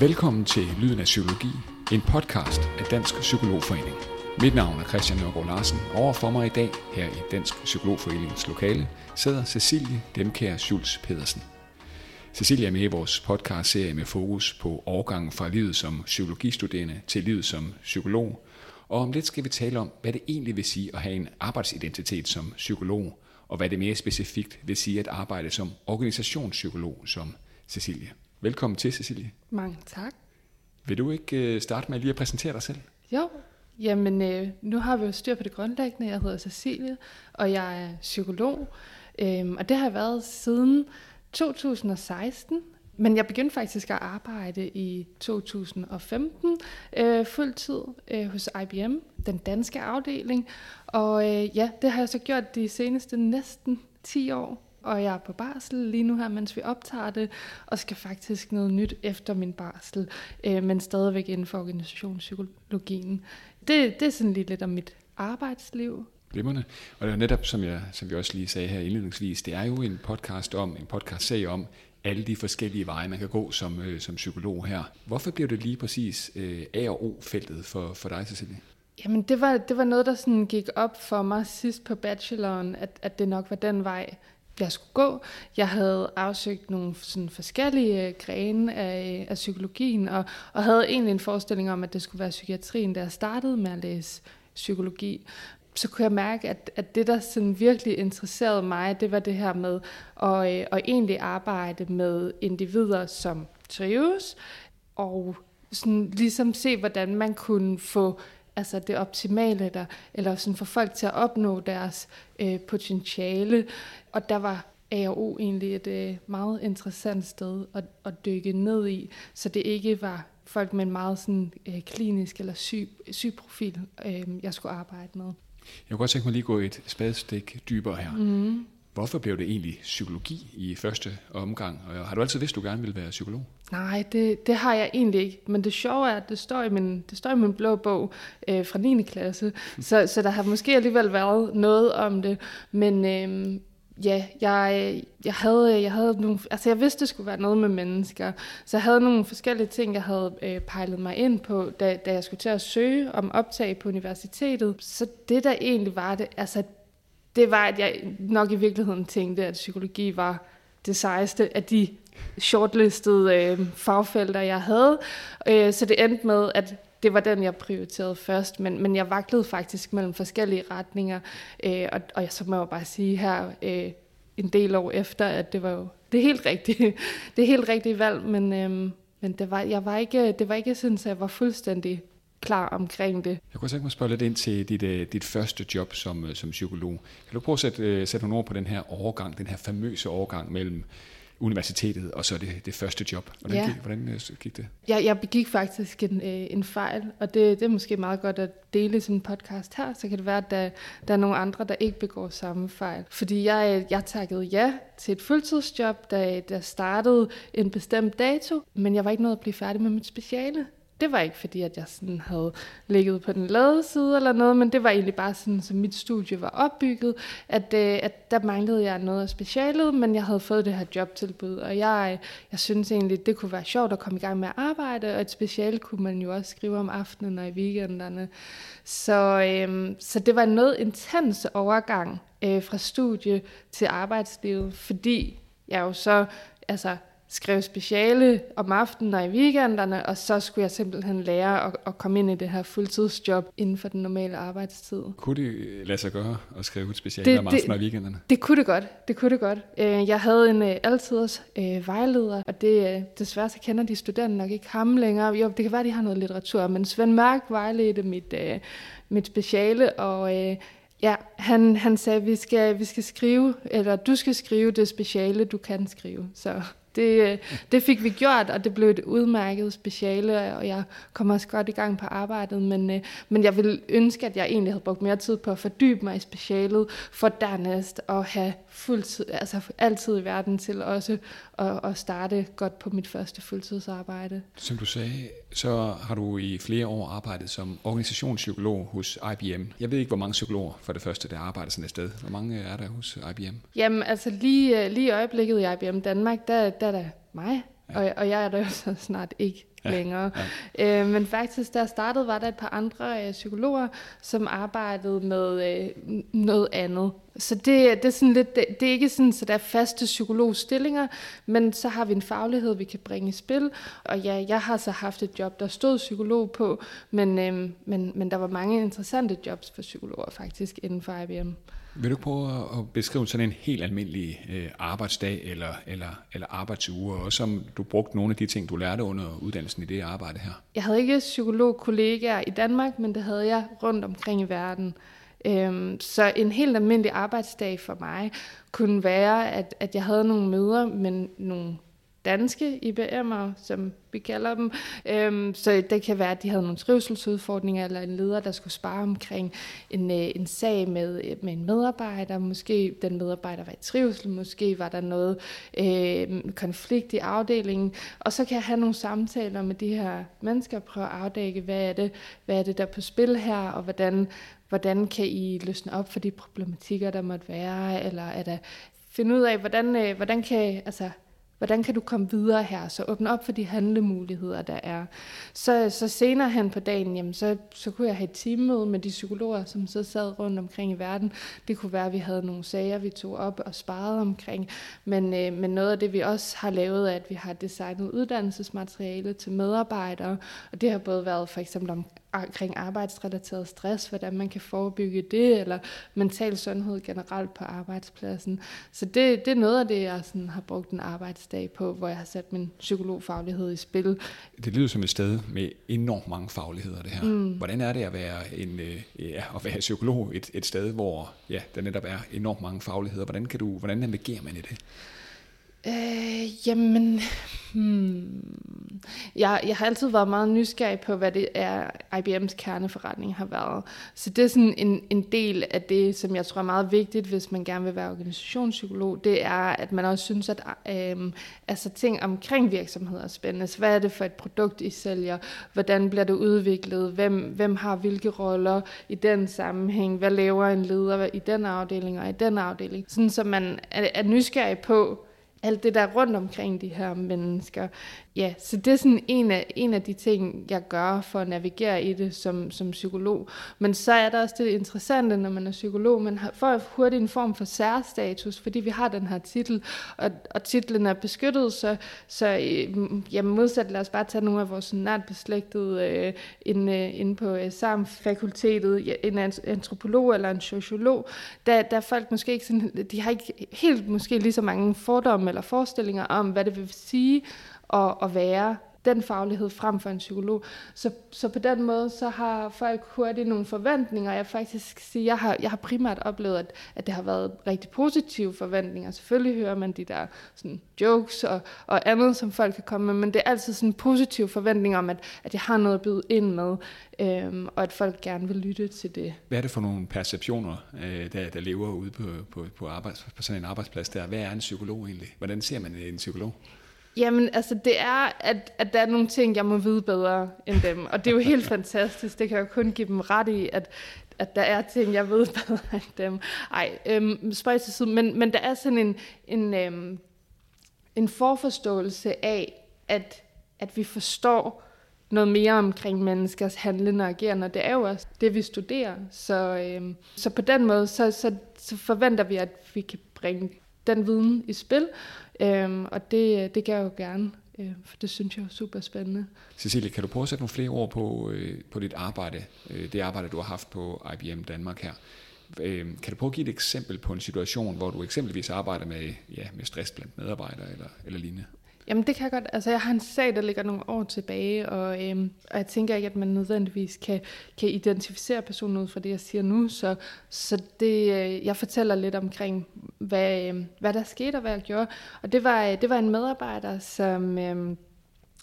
Velkommen til Lyden af Psykologi, en podcast af Dansk Psykologforening. Mit navn er Christian Nørgaard Larsen. Overfor mig i dag, her i Dansk Psykologforeningens lokale, sidder Cecilie Demkær Schulz Pedersen. Cecilie er med i vores podcast-serie med fokus på overgangen fra livet som psykologistuderende til livet som psykolog. Og om lidt skal vi tale om, hvad det egentlig vil sige at have en arbejdsidentitet som psykolog, og hvad det mere specifikt vil sige at arbejde som organisationspsykolog som Cecilie. Velkommen til, Cecilie. Mange tak. Vil du ikke øh, starte med lige at præsentere dig selv? Jo, jamen øh, nu har vi jo styr på det grundlæggende. Jeg hedder Cecilie, og jeg er psykolog. Øhm, og det har jeg været siden 2016. Men jeg begyndte faktisk at arbejde i 2015 øh, fuldtid øh, hos IBM, den danske afdeling. Og øh, ja, det har jeg så gjort de seneste næsten 10 år og jeg er på barsel lige nu her, mens vi optager det, og skal faktisk noget nyt efter min barsel, øh, men stadigvæk inden for organisationspsykologien. Det, det er sådan lige lidt om mit arbejdsliv. Glimrende. Og det er netop, som, jeg, som vi også lige sagde her indledningsvis, det er jo en podcast om, en podcast-serie om, alle de forskellige veje, man kan gå som, øh, som psykolog her. Hvorfor bliver det lige præcis øh, A og O-feltet for, for dig, Cecilie? Jamen, det var, det var noget, der sådan gik op for mig sidst på bacheloren, at, at det nok var den vej, jeg skulle gå. Jeg havde afsøgt nogle sådan forskellige øh, grene af, øh, af psykologien, og, og havde egentlig en forestilling om, at det skulle være psykiatrien, da jeg startede med at læse psykologi. Så kunne jeg mærke, at, at det, der sådan virkelig interesserede mig, det var det her med at, øh, at egentlig arbejde med individer, som trives, og sådan ligesom se, hvordan man kunne få altså det optimale der, eller sådan få folk til at opnå deres øh, potentiale. Og der var AO egentlig et øh, meget interessant sted at, at dykke ned i, så det ikke var folk med en meget sådan, øh, klinisk eller syg, syg profil, øh, jeg skulle arbejde med. Jeg kunne godt tænke mig lige at gå et spadestik dybere her. Mm. Hvorfor blev det egentlig psykologi i første omgang? Og har du altid vidst, at du gerne ville være psykolog? Nej, det, det har jeg egentlig ikke. Men det sjove er, at det står i min, det står i min blå bog øh, fra 9. klasse. Så, så der har måske alligevel været noget om det. Men øh, ja, jeg, jeg, havde, jeg havde nogle, altså jeg vidste, det skulle være noget med mennesker. Så jeg havde nogle forskellige ting, jeg havde øh, pejlet mig ind på, da, da jeg skulle til at søge om optag på universitetet. Så det der egentlig var det, altså det var, at jeg nok i virkeligheden tænkte, at psykologi var det sejeste af de shortlistede øh, fagfelter, jeg havde. Øh, så det endte med, at det var den, jeg prioriterede først, men, men jeg vaklede faktisk mellem forskellige retninger, øh, og, og jeg så må jeg bare sige her øh, en del år efter, at det var jo det helt rigtige, det helt rigtige valg, men, øh, men det var, jeg var ikke, det var ikke sådan, at jeg var fuldstændig klar omkring det. Jeg kunne tænke mig at spørge lidt ind til dit, uh, dit første job som, uh, som psykolog. Kan du prøve at sætte, uh, sætte nogle ord på den her overgang, den her famøse overgang mellem universitetet og så det, det første job. Hvordan, ja. gik, hvordan gik det? Ja, jeg begik faktisk en, øh, en fejl, og det, det er måske meget godt at dele sådan en podcast her, så kan det være, at der, der er nogle andre, der ikke begår samme fejl. Fordi jeg, jeg takkede ja til et fuldtidsjob, der, der startede en bestemt dato, men jeg var ikke nået at blive færdig med mit speciale det var ikke fordi, at jeg sådan havde ligget på den lade side eller noget, men det var egentlig bare sådan, som mit studie var opbygget, at, øh, at der manglede jeg noget af specialet, men jeg havde fået det her jobtilbud, og jeg, jeg synes egentlig, det kunne være sjovt at komme i gang med at arbejde, og et speciale kunne man jo også skrive om aftenen og i weekenderne. Så, øh, så det var en noget intens overgang øh, fra studie til arbejdslivet, fordi jeg jo så altså skrev speciale om aftenen og i weekenderne, og så skulle jeg simpelthen lære at, at komme ind i det her fuldtidsjob inden for den normale arbejdstid. Kunne det lade sig gøre at skrive et speciale det, om aftenen og i weekenderne? Det kunne det godt. Det kunne det godt. Øh, jeg havde en øh, altiders øh, vejleder, og det, desværre så kender de studerende nok ikke ham længere. Jo, det kan være, de har noget litteratur, men Svend Mørk vejledte mit, mit speciale, og Ja, han, han sagde, vi skal, vi skal skrive, eller du skal skrive det speciale, du kan skrive. Så det, øh, det fik vi gjort, og det blev et udmærket speciale, og jeg kom også godt i gang på arbejdet, men, øh, men jeg ville ønske, at jeg egentlig havde brugt mere tid på at fordybe mig i specialet, for dernæst at have fuldtid, altså altid i verden til også at, at starte godt på mit første fuldtidsarbejde. Som du sagde, så har du i flere år arbejdet som organisationspsykolog hos IBM. Jeg ved ikke, hvor mange psykologer for det første, der arbejder sådan et sted. Hvor mange er der hos IBM? Jamen, altså lige, lige i øjeblikket i IBM Danmark, der, der er der mig, ja. og, og jeg er der jo så snart ikke ja, længere. Ja. Øh, men faktisk, da jeg startede, var der et par andre øh, psykologer, som arbejdede med øh, noget andet. Så det, det, er sådan lidt, det, det er ikke sådan, så der er faste psykologstillinger, men så har vi en faglighed, vi kan bringe i spil. Og ja, jeg har så haft et job, der stod psykolog på, men, øh, men, men der var mange interessante jobs for psykologer faktisk inden for IBM. Vil du prøve at beskrive sådan en helt almindelig øh, arbejdsdag eller, eller, eller arbejdsuge, og som du brugte nogle af de ting, du lærte under uddannelsen i det arbejde her? Jeg havde ikke psykologkollegaer i Danmark, men det havde jeg rundt omkring i verden. Øhm, så en helt almindelig arbejdsdag for mig kunne være, at, at jeg havde nogle møder med nogle danske IBM'er, som vi kalder dem. Øhm, så det kan være, at de havde nogle trivselsudfordringer, eller en leder, der skulle spare omkring en, øh, en sag med, øh, med en medarbejder. Måske den medarbejder var i trivsel, måske var der noget øh, konflikt i afdelingen. Og så kan jeg have nogle samtaler med de her mennesker, prøve at afdække, hvad er det, hvad er det der er på spil her, og hvordan, hvordan kan I løsne op for de problematikker, der måtte være, eller er der finde ud af, hvordan, øh, hvordan kan, altså, Hvordan kan du komme videre her? Så åbne op for de handlemuligheder, der er. Så, så senere hen på dagen, jamen, så, så kunne jeg have et teammøde med de psykologer, som så sad rundt omkring i verden. Det kunne være, at vi havde nogle sager, vi tog op og sparede omkring. Men, øh, men noget af det, vi også har lavet, er, at vi har designet uddannelsesmateriale til medarbejdere. Og det har både været for eksempel om omkring arbejdsrelateret stress, hvordan man kan forebygge det, eller mental sundhed generelt på arbejdspladsen. Så det, det er noget af det, jeg sådan har brugt en arbejdsdag på, hvor jeg har sat min psykologfaglighed i spil. Det lyder som et sted med enormt mange fagligheder, det her. Mm. Hvordan er det at være, en, øh, ja, at være psykolog et, et sted, hvor ja, der netop er enormt mange fagligheder? Hvordan, kan du, hvordan navigerer man i det? Øh, jamen, hmm. jeg, jeg har altid været meget nysgerrig på, hvad det er, IBM's kerneforretning har været. Så det er sådan en, en del af det, som jeg tror er meget vigtigt, hvis man gerne vil være organisationspsykolog, det er, at man også synes, at øh, altså ting omkring virksomheder er spændende. Så hvad er det for et produkt, I sælger? Hvordan bliver det udviklet? Hvem, hvem har hvilke roller i den sammenhæng? Hvad laver en leder i den afdeling og i den afdeling? Sådan, så man er, er nysgerrig på, alt det der rundt omkring de her mennesker. Ja, så det er sådan en af, en af de ting, jeg gør for at navigere i det som, som psykolog. Men så er der også det interessante, når man er psykolog, man har, får hurtigt en form for særstatus, fordi vi har den her titel, og, og titlen er beskyttet, så, så øh, jamen modsat, lad os bare tage nogle af vores nært beslægtede øh, inde, øh, inde på øh, SAM-fakultetet, ja, en antropolog eller en sociolog, der, der er folk måske ikke sådan, de har ikke helt måske lige så mange fordomme eller forestillinger om, hvad det vil sige at, at være den faglighed frem for en psykolog. Så, så på den måde, så har folk hurtigt nogle forventninger. Jeg faktisk sige, jeg har, jeg har primært oplevet, at, at det har været rigtig positive forventninger. Selvfølgelig hører man de der sådan, jokes og, og andet, som folk kan komme med, men det er altid sådan positive forventninger om, at, at jeg har noget at byde ind med, øhm, og at folk gerne vil lytte til det. Hvad er det for nogle perceptioner, øh, der, der lever ude på, på, på, arbejds, på sådan en arbejdsplads der? Hvad er en psykolog egentlig? Hvordan ser man en psykolog? Jamen, altså det er, at, at der er nogle ting, jeg må vide bedre end dem. Og det er jo helt fantastisk. Det kan jeg kun give dem ret i, at, at der er ting, jeg ved bedre end dem. Ej, øhm, spørg til side. Men, men der er sådan en, en, øhm, en forforståelse af, at, at vi forstår noget mere omkring menneskers handlende og agerende. Det er jo også det, vi studerer. Så, øhm, så på den måde, så, så, så forventer vi, at vi kan bringe den viden i spil, Øhm, og det, det gør jeg jo gerne, øh, for det synes jeg er super spændende. Cecilie, kan du prøve at sætte nogle flere ord på, øh, på dit arbejde, øh, det arbejde, du har haft på IBM Danmark her? Øh, kan du prøve at give et eksempel på en situation, hvor du eksempelvis arbejder med, ja, med stress blandt medarbejdere eller, eller lignende? Jamen det kan jeg godt. Altså jeg har en sag, der ligger nogle år tilbage, og, øhm, og jeg tænker ikke, at man nødvendigvis kan, kan identificere personen ud fra det, jeg siger nu. Så, så det, øh, jeg fortæller lidt omkring, hvad, øh, hvad der skete og hvad jeg gjorde. Og det var, øh, det var en medarbejder, som, øh,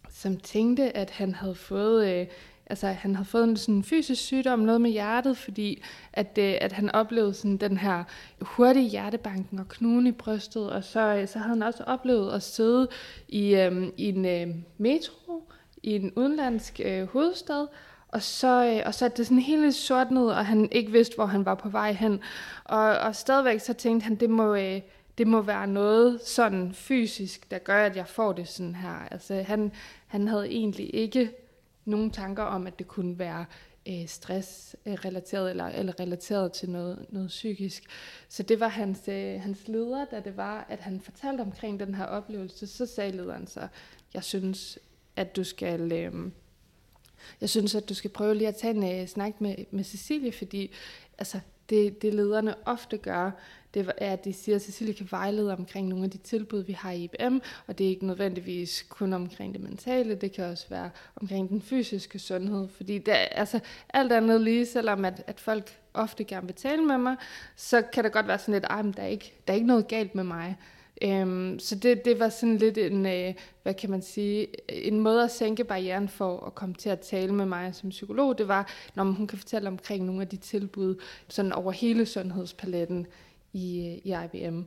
som tænkte, at han havde fået... Øh, altså han havde fået en sådan fysisk sygdom, noget med hjertet, fordi at, øh, at han oplevede sådan den her hurtige hjertebanken og knugen i brystet, og så, øh, så havde han også oplevet at sidde i, øh, i en øh, metro i en udenlandsk øh, hovedstad, og så, øh, og så er det sådan helt sort ned, og han ikke vidste, hvor han var på vej hen. Og, og stadigvæk så tænkte han, det må, øh, det må være noget sådan fysisk, der gør, at jeg får det sådan her. Altså han, han havde egentlig ikke nogen tanker om, at det kunne være øh, stressrelateret øh, eller, eller relateret til noget, noget psykisk. Så det var hans, øh, hans leder, da det var, at han fortalte omkring den her oplevelse, så sagde lederen så, jeg synes, at du skal... Øh, jeg synes, at du skal prøve lige at tage en uh, snak med, med Cecilie, fordi altså, det, det lederne ofte gør, det er, at de siger, at Cecilie kan vejlede omkring nogle af de tilbud, vi har i IBM, og det er ikke nødvendigvis kun omkring det mentale, det kan også være omkring den fysiske sundhed, fordi det er, altså, alt andet lige, selvom at, at folk ofte gerne vil tale med mig, så kan det godt være sådan lidt, at der, er ikke, der er ikke noget galt med mig. Øhm, så det, det var sådan lidt en, øh, hvad kan man sige, en måde at sænke barrieren for at komme til at tale med mig som psykolog. Det var, når hun kan fortælle omkring nogle af de tilbud sådan over hele sundhedspaletten i, i IBM.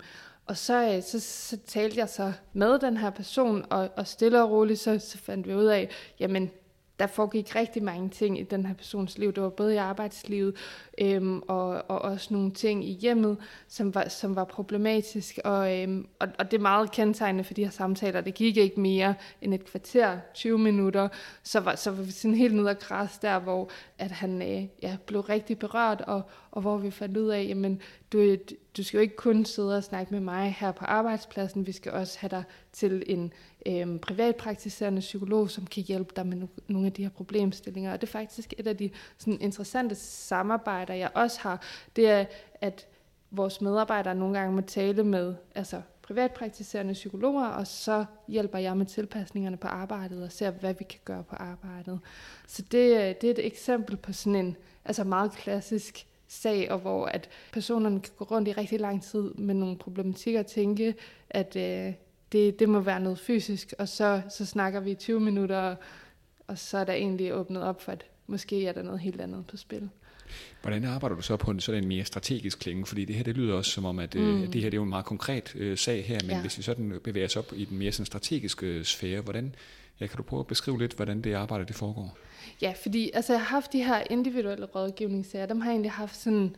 Og så, øh, så, så talte jeg så med den her person, og, og stille og roligt så, så fandt vi ud af, jamen der foregik rigtig mange ting i den her persons liv. Det var både i arbejdslivet øhm, og, og også nogle ting i hjemmet, som var, som var problematisk. Og, øhm, og, og det er meget kendetegnende for de her samtaler. Det gik ikke mere end et kvarter, 20 minutter. Så var, så var vi sådan helt nede og græs der, hvor at han øh, ja, blev rigtig berørt, og, og hvor vi fandt ud af, jamen du, du skal jo ikke kun sidde og snakke med mig her på arbejdspladsen, vi skal også have dig til en øh, privatpraktiserende psykolog, som kan hjælpe dig med no- nogle af de her problemstillinger. Og det er faktisk et af de sådan, interessante samarbejder, jeg også har, det er, at vores medarbejdere nogle gange må tale med altså privatpraktiserende psykologer, og så hjælper jeg med tilpasningerne på arbejdet og ser, hvad vi kan gøre på arbejdet. Så det, øh, det er et eksempel på sådan en altså meget klassisk sag, og hvor at personerne kan gå rundt i rigtig lang tid med nogle problematikker og tænke, at øh, det, det må være noget fysisk, og så, så snakker vi i 20 minutter, og, og så er der egentlig åbnet op for, at måske er der noget helt andet på spil. Hvordan arbejder du så på en sådan en mere strategisk klinge? Fordi det her, det lyder også som om, at øh, mm. det her det er jo en meget konkret øh, sag her, men ja. hvis vi sådan bevæger os op i den mere sådan strategiske øh, sfære, hvordan, ja, kan du prøve at beskrive lidt, hvordan det arbejde det foregår? Ja, fordi altså, jeg har haft de her individuelle rådgivningssager, dem har jeg egentlig haft sådan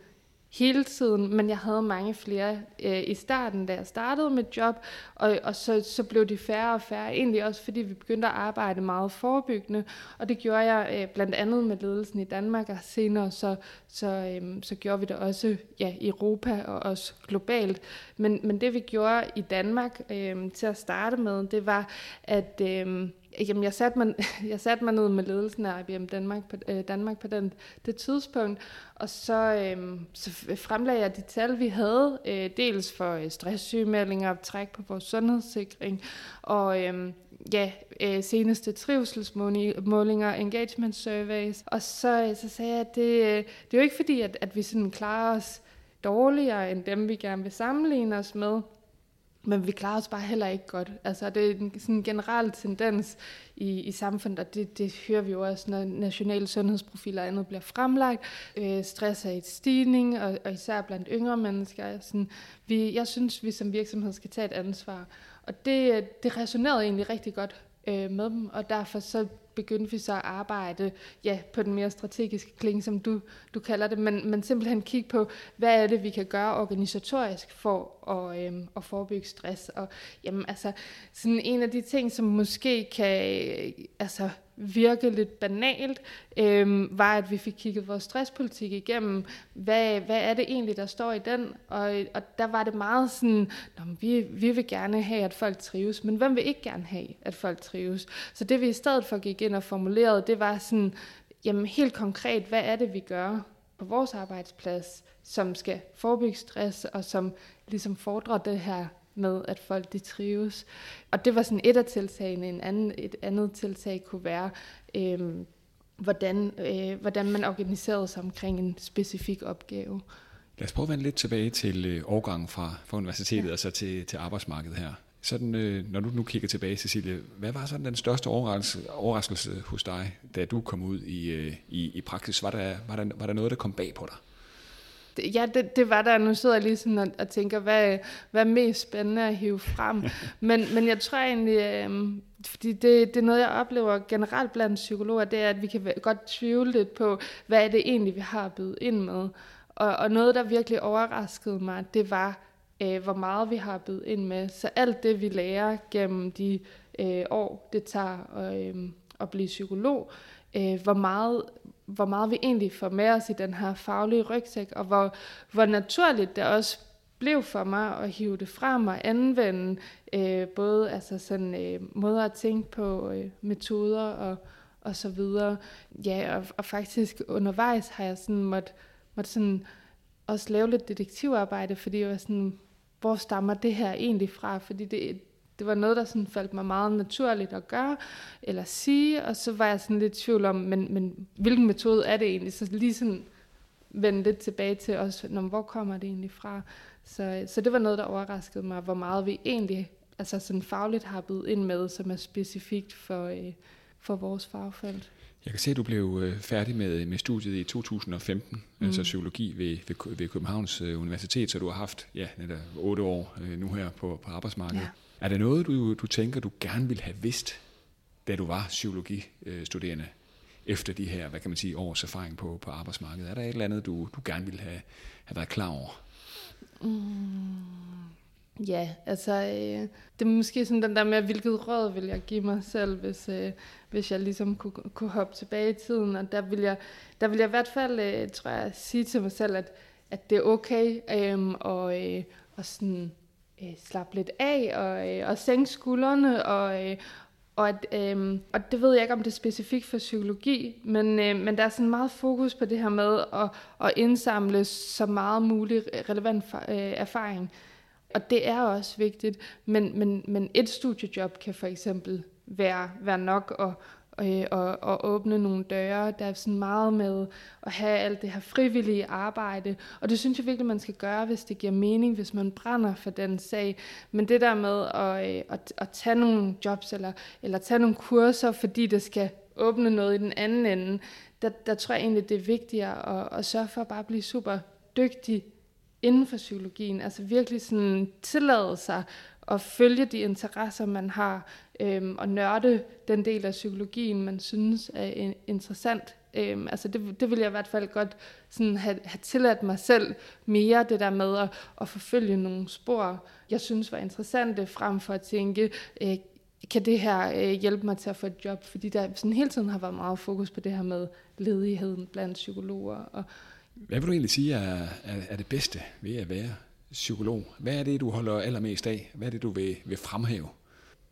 hele tiden, men jeg havde mange flere øh, i starten, da jeg startede mit job, og, og så, så blev de færre og færre, egentlig også fordi vi begyndte at arbejde meget forebyggende, og det gjorde jeg øh, blandt andet med ledelsen i Danmark, og senere så, så, øh, så gjorde vi det også ja, i Europa og også globalt. Men, men det vi gjorde i Danmark øh, til at starte med, det var, at... Øh, Jamen, jeg satte mig, jeg satte mig ned med ledelsen af IBM Danmark på, øh, Danmark på den, det tidspunkt, og så, øh, så fremlagde jeg de tal, vi havde, øh, dels for øh, stresssygemeldinger, træk på vores sundhedssikring, og øh, ja, øh, seneste trivselsmålinger, engagement surveys, og så, øh, så sagde jeg, at det, øh, det er jo ikke fordi, at, at vi sådan klarer os dårligere end dem, vi gerne vil sammenligne os med, men vi klarer os bare heller ikke godt. Altså, det er en sådan generel tendens i, i samfundet, og det, det hører vi jo også, når nationale sundhedsprofiler og andet bliver fremlagt. Øh, stress er et stigning, og, og især blandt yngre mennesker. Sådan, vi, jeg synes, vi som virksomhed skal tage et ansvar. Og det, det resonerede egentlig rigtig godt øh, med dem, og derfor så begyndte vi så at arbejde ja, på den mere strategiske klinge, som du, du kalder det, men, men simpelthen kigge på, hvad er det, vi kan gøre organisatorisk for og, øhm, og forebygge stress. Og jamen, altså, sådan en af de ting, som måske kan øh, altså, virke lidt banalt, øhm, var, at vi fik kigget vores stresspolitik igennem. Hvad, hvad er det egentlig, der står i den? Og, og der var det meget sådan, Nå, vi, vi vil gerne have, at folk trives, men hvem vil ikke gerne have, at folk trives? Så det vi i stedet for gik ind og formulerede, det var sådan, jamen helt konkret, hvad er det, vi gør på vores arbejdsplads, som skal forebygge stress, og som ligesom fordrer det her med, at folk de trives. Og det var sådan et af tiltagene. En anden, et andet tiltag kunne være, øh, hvordan, øh, hvordan man organiserede sig omkring en specifik opgave. Lad os prøve at vende lidt tilbage til øh, overgangen fra, fra universitetet ja. og så til, til arbejdsmarkedet her. Sådan, øh, når du nu kigger tilbage, Cecilie, hvad var sådan den største overraskelse, overraskelse hos dig, da du kom ud i, øh, i, i praksis? Var der, var, der, var der noget, der kom bag på dig? ja, det, det var der. Nu sidder jeg lige sådan og, og tænker, hvad, hvad er mest spændende at hive frem? men, men jeg tror egentlig, øh, fordi det, det er noget, jeg oplever generelt blandt psykologer, det er, at vi kan godt tvivle lidt på, hvad er det egentlig, vi har bydet ind med. Og, og noget, der virkelig overraskede mig, det var, øh, hvor meget vi har bydet ind med. Så alt det, vi lærer gennem de øh, år, det tager øh, at blive psykolog, øh, hvor, meget, hvor meget vi egentlig får med os i den her faglige rygsæk, og hvor, hvor naturligt det også blev for mig at hive det frem og anvende øh, både altså sådan, øh, måder at tænke på, øh, metoder og, og så videre. Ja, og, og faktisk undervejs har jeg sådan måtte, måtte sådan også lave lidt detektivarbejde, fordi jeg var sådan, hvor stammer det her egentlig fra? Fordi det, det var noget, der sådan faldt mig meget naturligt at gøre, eller sige, og så var jeg sådan lidt i tvivl om, men, men hvilken metode er det egentlig? Så lige sådan vende lidt tilbage til os, hvor kommer det egentlig fra? Så, så det var noget, der overraskede mig, hvor meget vi egentlig altså sådan fagligt har blevet ind med, som er specifikt for, øh, for vores fagfelt. Jeg kan se, at du blev øh, færdig med, med studiet i 2015, mm. altså psykologi ved, ved, ved Københavns øh, Universitet, så du har haft ja, netop otte år øh, nu her på, på arbejdsmarkedet. Ja. Er det noget, du, du tænker, du gerne ville have vidst, da du var psykologistuderende, efter de her, hvad kan man sige, års erfaring på, på arbejdsmarkedet? Er der et eller andet, du, du gerne ville have, have været klar over? Mm. Ja, altså øh, det er måske sådan den der med, hvilket råd vil jeg give mig selv, hvis, øh, hvis jeg ligesom kunne, kunne hoppe tilbage i tiden. Og der vil jeg, der vil jeg i hvert fald, øh, tror jeg, sige til mig selv, at, at det er okay øh, og, øh, og sådan, øh, slappe lidt af og, øh, og sænke skuldrene og, øh, og, at, øh, og det ved jeg ikke, om det er specifikt for psykologi, men, øh, men der er sådan meget fokus på det her med at, at indsamle så meget muligt relevant øh, erfaring. Og det er også vigtigt, men, men, men et studiejob kan for eksempel være, være nok og, øh, og, og åbne nogle døre. Der er sådan meget med at have alt det her frivillige arbejde, og det synes jeg virkelig, man skal gøre, hvis det giver mening, hvis man brænder for den sag. Men det der med at, øh, at, at tage nogle jobs eller, eller tage nogle kurser, fordi det skal åbne noget i den anden ende, der, der tror jeg egentlig, det er vigtigere at, at sørge for at bare blive super dygtig inden for psykologien. Altså virkelig sådan tillade sig at følge de interesser, man har, øhm, og nørde den del af psykologien, man synes er interessant. Øhm, altså det, det vil jeg i hvert fald godt sådan have, have tilladt mig selv mere, det der med at, at forfølge nogle spor, jeg synes var interessante, frem for at tænke, øh, kan det her øh, hjælpe mig til at få et job? Fordi der sådan hele tiden har været meget fokus på det her med ledigheden blandt psykologer. Og, hvad vil du egentlig sige er, er, er det bedste ved at være psykolog? Hvad er det, du holder allermest af? Hvad er det, du vil, vil fremhæve?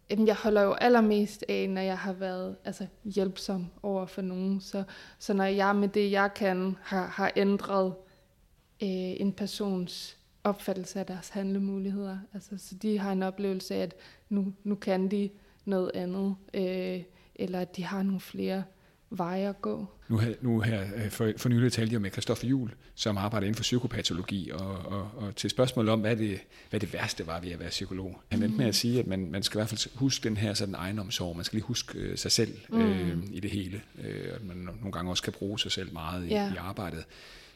Jamen, jeg holder jo allermest af, når jeg har været altså, hjælpsom over for nogen. Så, så når jeg med det, jeg kan, har, har ændret øh, en persons opfattelse af deres handlemuligheder. Altså, så de har en oplevelse af, at nu, nu kan de noget andet, øh, eller at de har nogle flere veje at gå. Nu her, nu her øh, for, for nylig talte jeg med Christoffer Jul, som arbejder inden for psykopatologi, og, og, og til spørgsmål om, hvad det, hvad det værste var ved at være psykolog. Han endte mm. med at sige, at man, man skal i hvert fald huske den her sådan egenomsorg, man skal lige huske øh, sig selv mm. øh, i det hele, øh, at man nogle gange også kan bruge sig selv meget i, ja. i arbejdet.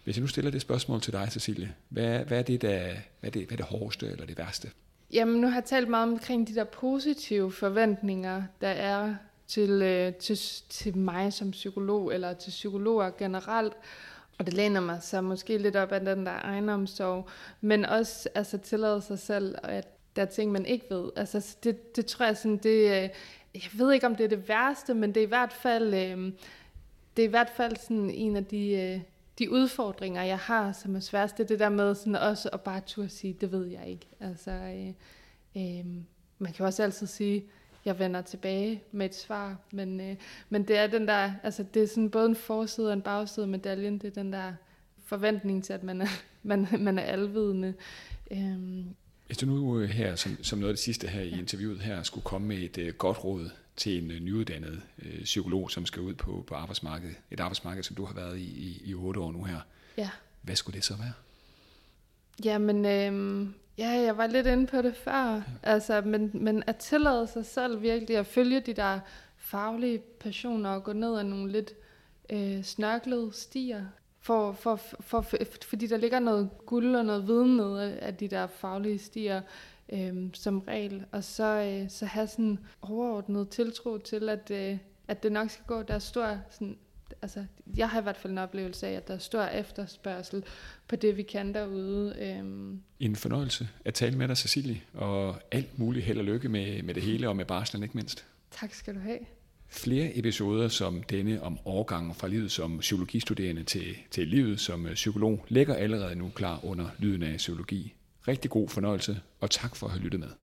Hvis jeg nu stiller det spørgsmål til dig, Cecilie, hvad, hvad, er, det, der, hvad, er, det, hvad er det hårdeste eller det værste? Jamen, nu har jeg talt meget omkring de der positive forventninger, der er til, øh, til, til mig som psykolog, eller til psykologer generelt. Og det læner mig så måske lidt op af den der egenomsorg, men også altså, tillade sig selv, at der er ting, man ikke ved. Altså, det, det tror jeg sådan, det, øh, jeg ved ikke, om det er det værste, men det er i hvert fald, øh, det er i hvert fald sådan en af de, øh, de udfordringer, jeg har, som er sværest, det er det der med sådan også at bare turde sige, det ved jeg ikke. Altså, øh, øh, man kan også altid sige, jeg vender tilbage med et svar. Men, øh, men det er den der, altså det er sådan både en forside og en bagside af medaljen. Det er den der forventning til, at man er, man, man er alvidende. Øhm. Hvis du nu øh, her, som, som noget af det sidste her i interviewet her, skulle komme med et uh, godt råd til en uh, nyuddannet uh, psykolog, som skal ud på, på arbejdsmarkedet, et arbejdsmarked, som du har været i, i, i otte år nu her. Ja. Hvad skulle det så være? Jamen, øh, Ja, jeg var lidt inde på det før. Altså, men, men at tillade sig selv virkelig at følge de der faglige passioner og gå ned ad nogle lidt øh, snørklede stier. For, for, for, for, fordi der ligger noget guld og noget viden ned af de der faglige stier øh, som regel. Og så, øh, så have sådan overordnet tiltro til, at, øh, at det nok skal gå. Der er stor sådan, altså, jeg har i hvert fald en oplevelse af, at der er stor efterspørgsel på det, vi kan derude. Øhm. En fornøjelse at tale med dig, Cecilie, og alt muligt held og lykke med, med det hele, og med barslen ikke mindst. Tak skal du have. Flere episoder som denne om overgangen fra livet som psykologistuderende til, til livet som øh, psykolog ligger allerede nu klar under lyden af psykologi. Rigtig god fornøjelse, og tak for at have lyttet med.